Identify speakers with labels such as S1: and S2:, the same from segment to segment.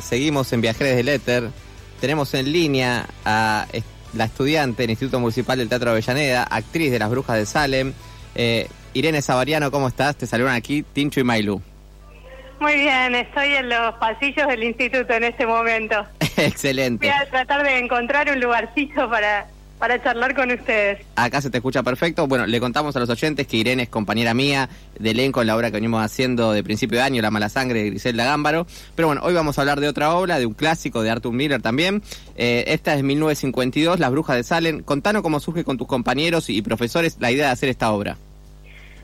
S1: seguimos en Viajeres del Éter. Tenemos en línea a la estudiante del Instituto Municipal del Teatro Avellaneda, actriz de Las Brujas de Salem. Eh, Irene Sabariano, ¿cómo estás? Te saludan aquí Tincho y Mailu.
S2: Muy bien, estoy en los pasillos del instituto en este momento.
S1: Excelente.
S2: Voy a tratar de encontrar un lugarcito para para charlar con ustedes.
S1: Acá se te escucha perfecto. Bueno, le contamos a los oyentes que Irene es compañera mía de elenco en la obra que venimos haciendo de principio de año, La mala sangre de Griselda Gámbaro. Pero bueno, hoy vamos a hablar de otra obra, de un clásico de Arthur Miller también. Eh, esta es 1952, Las Brujas de Salem. Contanos cómo surge con tus compañeros y profesores la idea de hacer esta obra.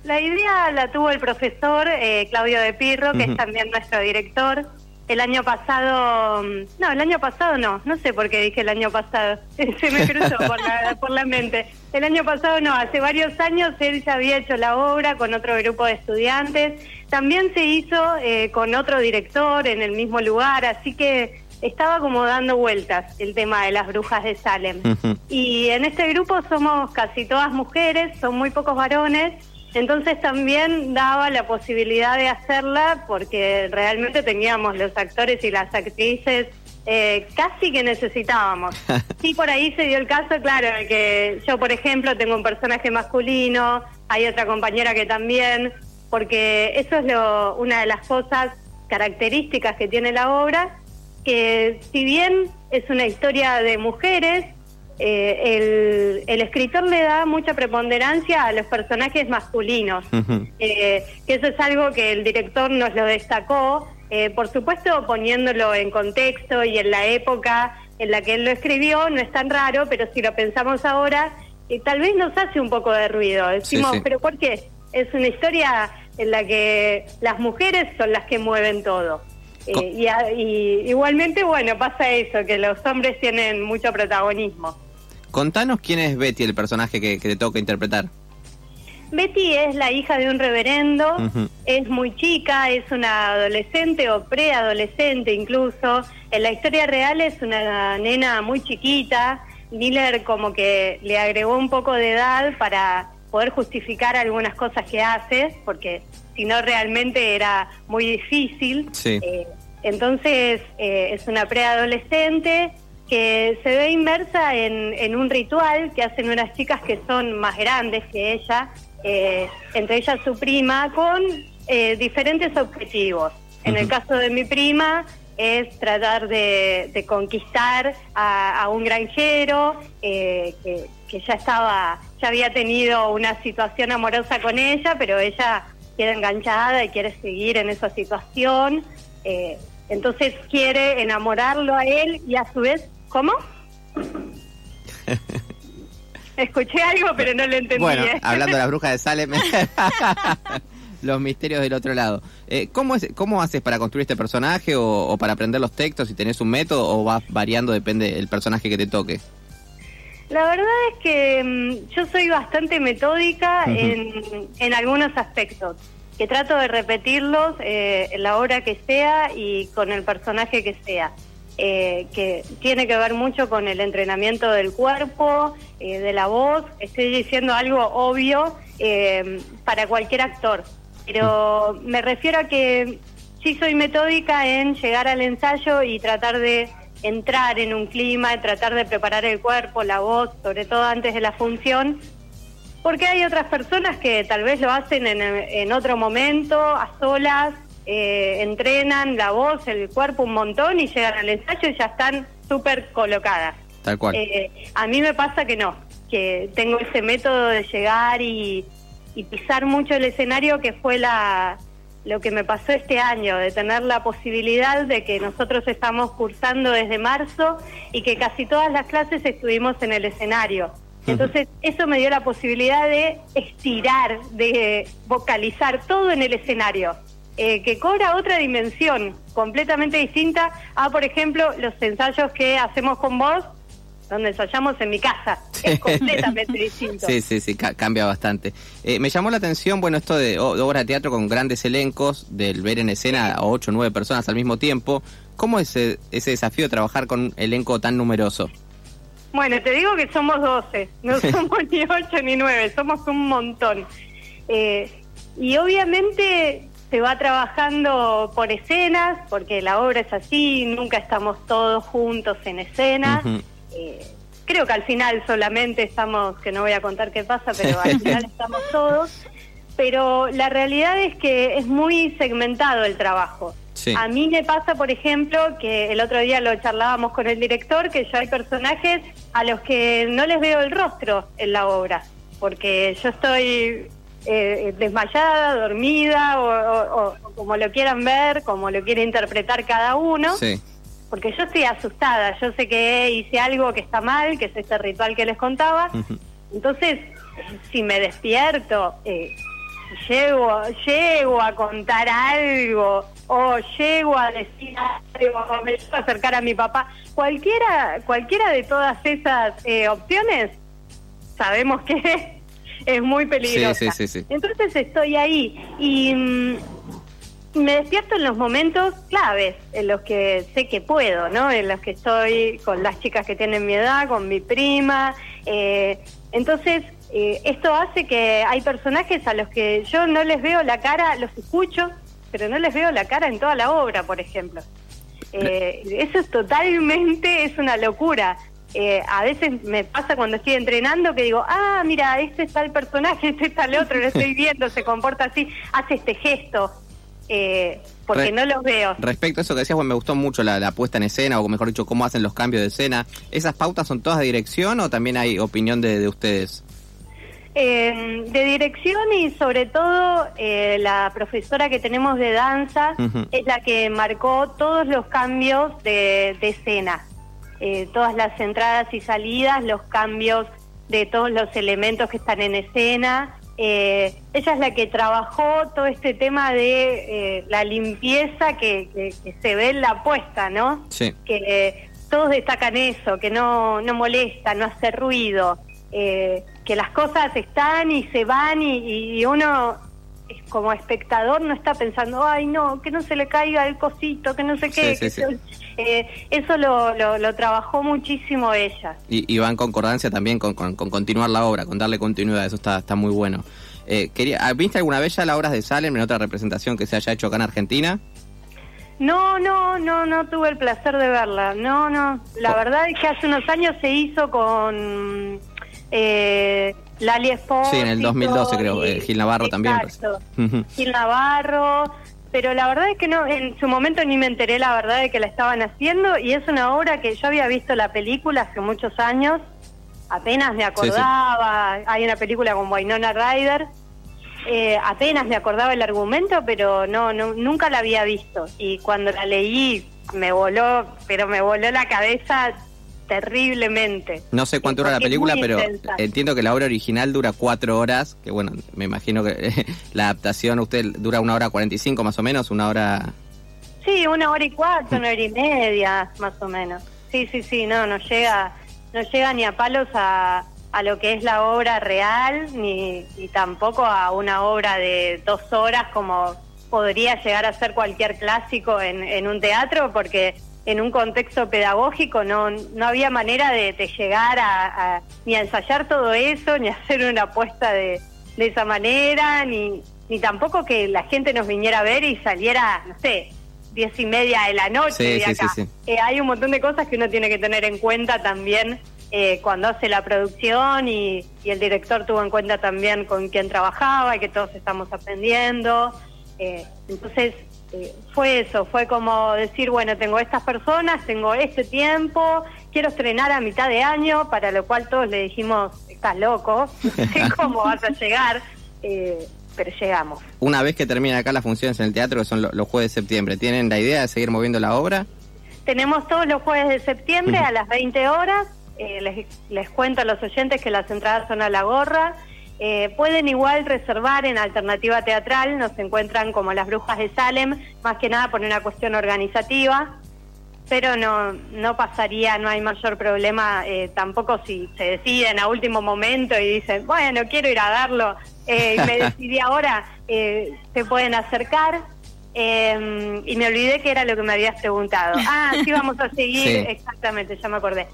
S2: La idea la tuvo el profesor eh, Claudio de Pirro, que es también nuestro director. El año pasado, no, el año pasado no, no sé por qué dije el año pasado, se me cruzó por la, por la mente. El año pasado no, hace varios años él ya había hecho la obra con otro grupo de estudiantes, también se hizo eh, con otro director en el mismo lugar, así que estaba como dando vueltas el tema de las brujas de Salem. Y en este grupo somos casi todas mujeres, son muy pocos varones entonces también daba la posibilidad de hacerla porque realmente teníamos los actores y las actrices eh, casi que necesitábamos. Sí, por ahí se dio el caso, claro, que yo, por ejemplo, tengo un personaje masculino, hay otra compañera que también, porque eso es lo, una de las cosas características que tiene la obra, que si bien es una historia de mujeres, eh, el, escritor le da mucha preponderancia a los personajes masculinos, eh, que eso es algo que el director nos lo destacó, eh, por supuesto poniéndolo en contexto y en la época en la que él lo escribió, no es tan raro, pero si lo pensamos ahora, tal vez nos hace un poco de ruido. Decimos, pero ¿por qué? Es una historia en la que las mujeres son las que mueven todo. Y, igualmente, bueno, pasa eso, que los hombres tienen mucho protagonismo.
S1: Contanos quién es Betty, el personaje que, te toca interpretar.
S2: Betty es la hija de un reverendo, es muy chica, es una adolescente o preadolescente incluso. En la historia real es una nena muy chiquita. Miller como que le agregó un poco de edad para poder justificar algunas cosas que hace, porque si no realmente era muy difícil. Eh, entonces eh, es una preadolescente que se ve inmersa en, un ritual que hacen unas chicas que son más grandes que ella, eh, entre ellas su prima, con eh, diferentes objetivos. En el caso de mi prima es tratar de, conquistar a, un granjero eh, que, ya estaba, ya había tenido una situación amorosa con ella, pero ella queda enganchada y quiere seguir en esa situación. entonces quiere enamorarlo a él y a su vez ¿Cómo? Escuché algo, pero no lo entendí.
S1: Bueno,
S2: ¿eh?
S1: hablando de las brujas de Salem, los misterios del otro lado. Eh, ¿cómo, es, ¿Cómo haces para construir este personaje o, para aprender los textos? Si tenés un método o vas variando, depende del personaje que te toque.
S2: La verdad es que mm, yo soy bastante metódica en, en, algunos aspectos, que trato de repetirlos eh, en la obra que sea y con el personaje que sea. Eh, que tiene que ver mucho con el entrenamiento del cuerpo, eh, de la voz. Estoy diciendo algo obvio eh, para cualquier actor, pero me refiero a que sí soy metódica en llegar al ensayo y tratar de entrar en un clima, tratar de preparar el cuerpo, la voz, sobre todo antes de la función, porque hay otras personas que tal vez lo hacen en, en otro momento, a solas, eh, entrenan la voz, el cuerpo un montón y llegan al ensayo y ya están súper colocadas.
S1: Tal cual.
S2: Eh, a mí me pasa que no, que tengo ese método de llegar y, pisar mucho el escenario que fue la lo que me pasó este año, de tener la posibilidad de que nosotros estamos cursando desde marzo y que casi todas las clases estuvimos en el escenario. Entonces, eso me dio la posibilidad de estirar, de vocalizar todo en el escenario. Eh, que cobra otra dimensión completamente distinta a, por ejemplo, los ensayos que hacemos con vos, donde ensayamos en mi casa. Es completamente distinto.
S1: Sí, sí, sí, cambia bastante. Eh, me llamó la atención, bueno, esto de, obra de teatro con grandes elencos, del ver en escena a ocho o nueve personas al mismo tiempo. ¿Cómo es ese, ese desafío de trabajar con un elenco tan numeroso?
S2: Bueno, te digo que somos doce, no somos ni ocho ni nueve, somos un montón. Eh, y obviamente se va trabajando por escenas, porque la obra es así, nunca estamos todos juntos en escena. Eh, creo que al final solamente estamos, que no voy a contar qué pasa, pero al final estamos todos. Pero la realidad es que es muy segmentado el trabajo. A mí me pasa, por ejemplo, que el otro día lo charlábamos con el director, que yo hay personajes a los que no les veo el rostro en la obra, porque yo estoy eh, desmayada, dormida o, como lo quieran ver, como lo quiere interpretar cada uno. Porque yo estoy asustada, yo sé que hice algo que está mal, que es este ritual que les contaba. Entonces, si me despierto, eh, llego, llego a contar algo o llego a decir algo o me llego a acercar a mi papá, cualquiera, cualquiera de todas esas eh, opciones, sabemos que es muy peligrosa. Entonces estoy ahí y mm, me despierto en los momentos claves, en los que sé que puedo, ¿no? En los que estoy con las chicas que tienen mi edad, con mi prima. Eh, entonces, eh, esto hace que hay personajes a los que yo no les veo la cara, los escucho, pero no les veo la cara en toda la obra, por ejemplo. Eh, eso es totalmente, es una locura. Eh, a veces me pasa cuando estoy entrenando que digo, ah, mira, este está el personaje, este está el otro, lo estoy viendo, se comporta así, hace este gesto, eh, porque no los veo.
S1: Respecto a eso que decías, bueno, me gustó mucho la, puesta en escena, o mejor dicho, cómo hacen los cambios de escena. ¿Esas pautas son todas de dirección o también hay opinión de, ustedes?
S2: Eh, de dirección y sobre todo la profesora que tenemos de danza es la que marcó todos los cambios de escena. Eh, todas las entradas y salidas, los cambios de todos los elementos que están en escena. Eh, ella es la que trabajó todo este tema de eh, la limpieza que, se ve en la puesta, ¿no?
S1: Sí.
S2: Que todos destacan eso, que no, no molesta, no hace ruido, que las cosas están y se van y, y uno como espectador no está pensando, ay no, que no se le caiga el cosito, que no sé qué. Eh, eso lo, lo, trabajó muchísimo ella.
S1: Y, va en concordancia también con, con, continuar la obra, con darle continuidad, eso está, está muy bueno. Eh, quería, ah, ¿Viste alguna vez ya la obra de Salem en otra representación que se haya hecho acá en Argentina?
S2: No, no, no, no tuve el placer de verla. No, no. La oh. verdad es que hace unos años se hizo con eh, Lali Espósito.
S1: Sí, en el 2012 creo. Eh, Gil Navarro también.
S2: Gil Navarro. Pero la verdad es que no, en su momento ni me enteré la verdad de que la estaban haciendo y es una obra que yo había visto la película hace muchos años, apenas me acordaba, hay una película con Wynonna Ryder, eh, apenas me acordaba el argumento, pero no, no, nunca la había visto y cuando la leí me voló, pero me voló la cabeza terriblemente.
S1: No sé cuánto dura la película, pero entiendo que la obra original dura cuatro horas, que bueno, me imagino que la adaptación usted dura una hora cuarenta y cinco más o menos, una hora...
S2: Sí, una hora y cuatro, una hora y media más o menos. Sí, sí, sí, no, no llega, no llega ni a palos a, a lo que es la obra real, ni, ni tampoco a una obra de dos horas como podría llegar a ser cualquier clásico en, en un teatro, porque en un contexto pedagógico no, no había manera de, llegar a, ni a ensayar todo eso, ni hacer una apuesta de, de esa manera, ni, ni tampoco que la gente nos viniera a ver y saliera, no sé, diez y media de la noche de acá. Eh, hay un montón de cosas que uno tiene que tener en cuenta también eh, cuando hace la producción y, y, el director tuvo en cuenta también con quién trabajaba y que todos estamos aprendiendo. Eh, entonces, eh, fue eso, fue como decir, bueno, tengo estas personas, tengo este tiempo, quiero estrenar a mitad de año, para lo cual todos le dijimos, estás loco, cómo vas a llegar, eh, pero llegamos.
S1: Una vez que termina acá las funciones en el teatro, que son los jueves de septiembre, ¿tienen la idea de seguir moviendo la obra?
S2: Tenemos todos los jueves de septiembre a las 20 horas, eh, les, les cuento a los oyentes que las entradas son a la gorra, eh, pueden igual reservar en Alternativa Teatral, nos encuentran como las brujas de Salem, más que nada por una cuestión organizativa, pero no, no pasaría, no hay mayor problema eh, tampoco si se deciden a último momento y dicen, bueno, quiero ir a darlo, eh, me decidí ahora, se pueden acercar. Y me olvidé que era lo que me habías preguntado. Ah, sí, vamos a seguir, exactamente, ya me acordé.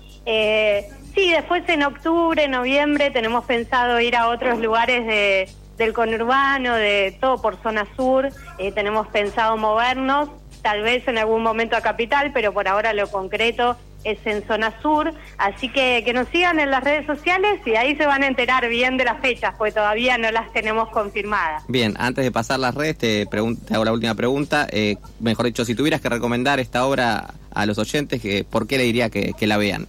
S2: Sí, después en octubre, noviembre tenemos pensado ir a otros lugares de, del conurbano, de todo por zona sur. Eh, tenemos pensado movernos, tal vez en algún momento a capital, pero por ahora lo concreto es en zona sur. Así que que nos sigan en las redes sociales y ahí se van a enterar bien de las fechas, porque todavía no las tenemos confirmadas.
S1: Bien, antes de pasar las redes, te, te hago la última pregunta. Eh, mejor dicho, si tuvieras que recomendar esta obra a los oyentes, ¿por qué le diría que, la vean?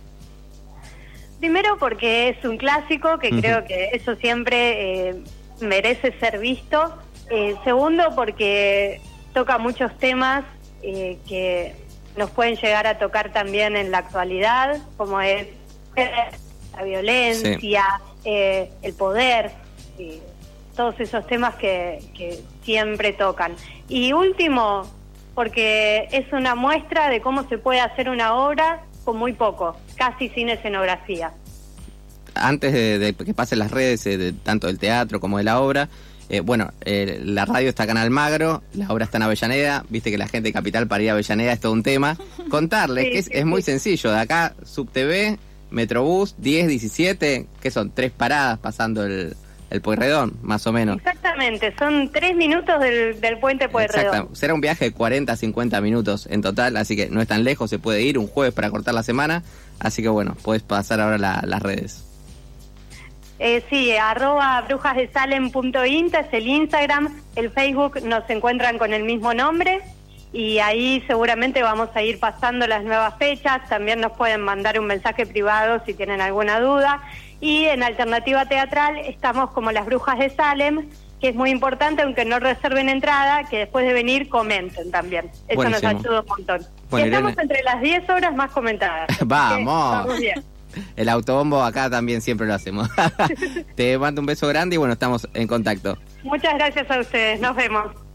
S2: Primero porque es un clásico, que creo que eso siempre... Eh, merece ser visto. Eh, segundo, porque toca muchos temas eh, que nos pueden llegar a tocar también en la actualidad, como es la violencia, eh, el poder, todos esos temas que, que siempre tocan. Y último, porque es una muestra de cómo se puede hacer una obra con muy poco, casi sin escenografía
S1: antes de, que pasen las redes, de, tanto del teatro como de la obra, eh, bueno, eh, la radio está acá en Almagro, la obra está en Avellaneda, viste que la gente de Capital para ir a Avellaneda es todo un tema. Contarles que es, muy sencillo, de acá SubTV, Metrobús, 10, 17, que son tres paradas pasando el, el Pueyrredón, más o menos.
S2: Exactamente, son tres minutos del, del puente Pueyrredón.
S1: Será un viaje de 40 a 50 minutos en total, así que no es tan lejos, se puede ir un jueves para cortar la semana, así que bueno, puedes pasar ahora las redes.
S2: Eh, sí, arroba brujasdesalem.inta es el Instagram, el Facebook nos encuentran con el mismo nombre y ahí seguramente vamos a ir pasando las nuevas fechas, también nos pueden mandar un mensaje privado si tienen alguna duda y en Alternativa Teatral estamos como las Brujas de Salem, que es muy importante, aunque no reserven entrada, que después de venir comenten también. Eso nos ayuda un montón. estamos entre las 10 horas más comentadas.
S1: vamos. vamos bien. El autobombo acá también siempre lo hacemos. Te mando un beso grande y bueno, estamos en contacto.
S2: Muchas gracias a ustedes, nos vemos.